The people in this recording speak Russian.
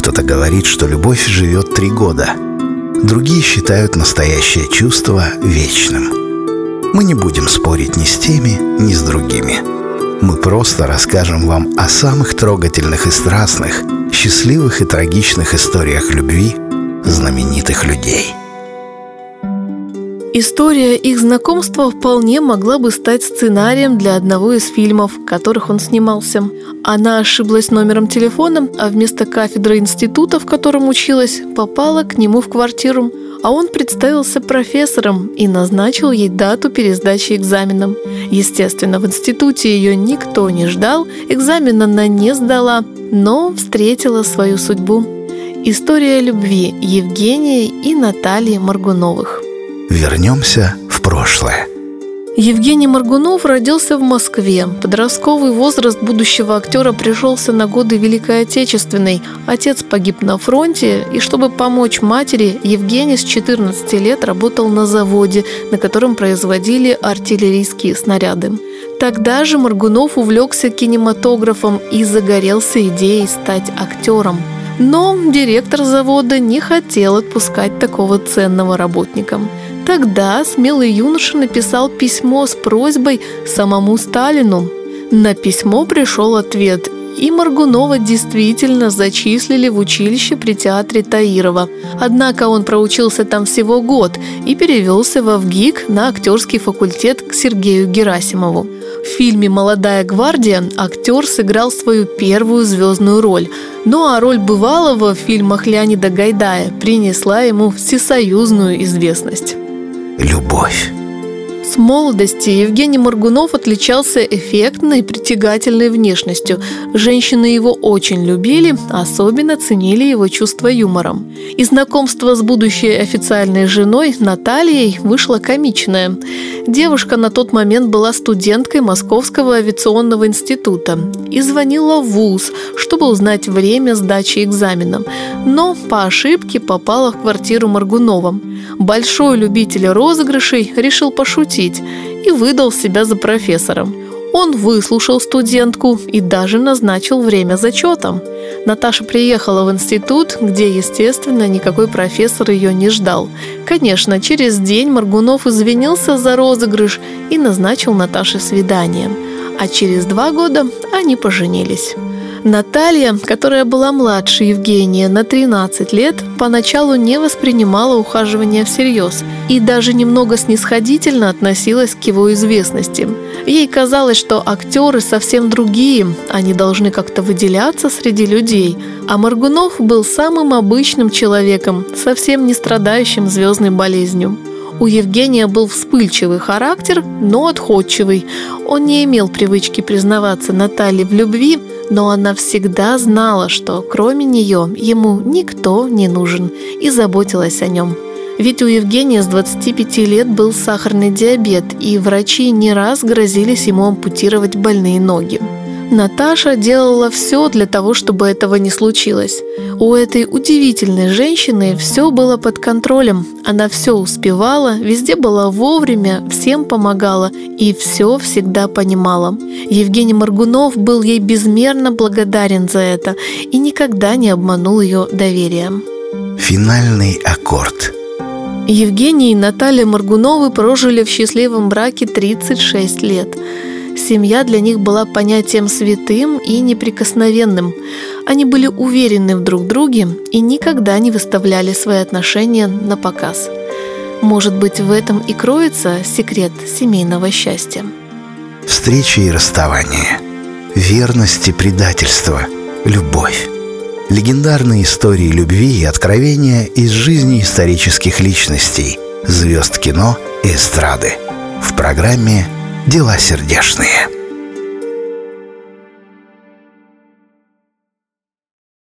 Кто-то говорит, что любовь живет три года. Другие считают настоящее чувство вечным. Мы не будем спорить ни с теми, ни с другими. Мы просто расскажем вам о самых трогательных и страстных, счастливых и трагичных историях любви знаменитых людей – История их знакомства вполне могла бы стать сценарием для одного из фильмов, в которых он снимался. Она ошиблась номером телефона, а вместо кафедры института, в котором училась, попала к нему в квартиру, а он представился профессором и назначил ей дату пересдачи экзаменом. Естественно, в институте ее никто не ждал, экзамен она не сдала, но встретила свою судьбу. История любви Евгения и Натальи Маргуновых – Вернемся в прошлое. Евгений Маргунов родился в Москве. Подростковый возраст будущего актера пришелся на годы Великой Отечественной. Отец погиб на фронте, и чтобы помочь матери, Евгений с 14 лет работал на заводе, на котором производили артиллерийские снаряды. Тогда же Маргунов увлекся кинематографом и загорелся идеей стать актером. Но директор завода не хотел отпускать такого ценного работника. Тогда смелый юноша написал письмо с просьбой самому Сталину. На письмо пришел ответ, и Маргунова действительно зачислили в училище при театре Таирова. Однако он проучился там всего год и перевелся в ВГИК на актерский факультет к Сергею Герасимову. Фильме «Молодая гвардия» актер сыграл свою первую звездную роль. Ну а роль бывалого в фильмах Леонида Гайдая принесла ему всесоюзную известность любовь. С молодости Евгений Моргунов отличался эффектной, притягательной внешностью. Женщины его очень любили, особенно ценили его чувство юмором. И знакомство с будущей официальной женой Натальей вышло комичное. Девушка на тот момент была студенткой Московского авиационного института и звонила в ВУЗ, чтобы узнать время сдачи экзамена. Но по ошибке попала в квартиру Маргунова. Большой любитель розыгрышей решил пошутить шутить и выдал себя за профессором. Он выслушал студентку и даже назначил время зачетом. Наташа приехала в институт, где, естественно, никакой профессор ее не ждал. Конечно, через день Маргунов извинился за розыгрыш и назначил Наташе свидание. А через два года они поженились. Наталья, которая была младше Евгения на 13 лет, поначалу не воспринимала ухаживание всерьез и даже немного снисходительно относилась к его известности. Ей казалось, что актеры совсем другие, они должны как-то выделяться среди людей, а Маргунов был самым обычным человеком, совсем не страдающим звездной болезнью. У Евгения был вспыльчивый характер, но отходчивый. Он не имел привычки признаваться Наталье в любви, но она всегда знала, что кроме нее ему никто не нужен и заботилась о нем. Ведь у Евгения с 25 лет был сахарный диабет, и врачи не раз грозились ему ампутировать больные ноги. Наташа делала все для того, чтобы этого не случилось. У этой удивительной женщины все было под контролем. Она все успевала, везде была вовремя, всем помогала и все всегда понимала. Евгений Маргунов был ей безмерно благодарен за это и никогда не обманул ее доверием. Финальный аккорд. Евгений и Наталья Маргуновы прожили в счастливом браке 36 лет – Семья для них была понятием святым и неприкосновенным. Они были уверены в друг друге и никогда не выставляли свои отношения на показ. Может быть, в этом и кроется секрет семейного счастья. Встречи и расставания, верность и предательство, любовь. Легендарные истории любви и откровения из жизни исторических личностей, звезд кино и эстрады. В программе дела сердечные.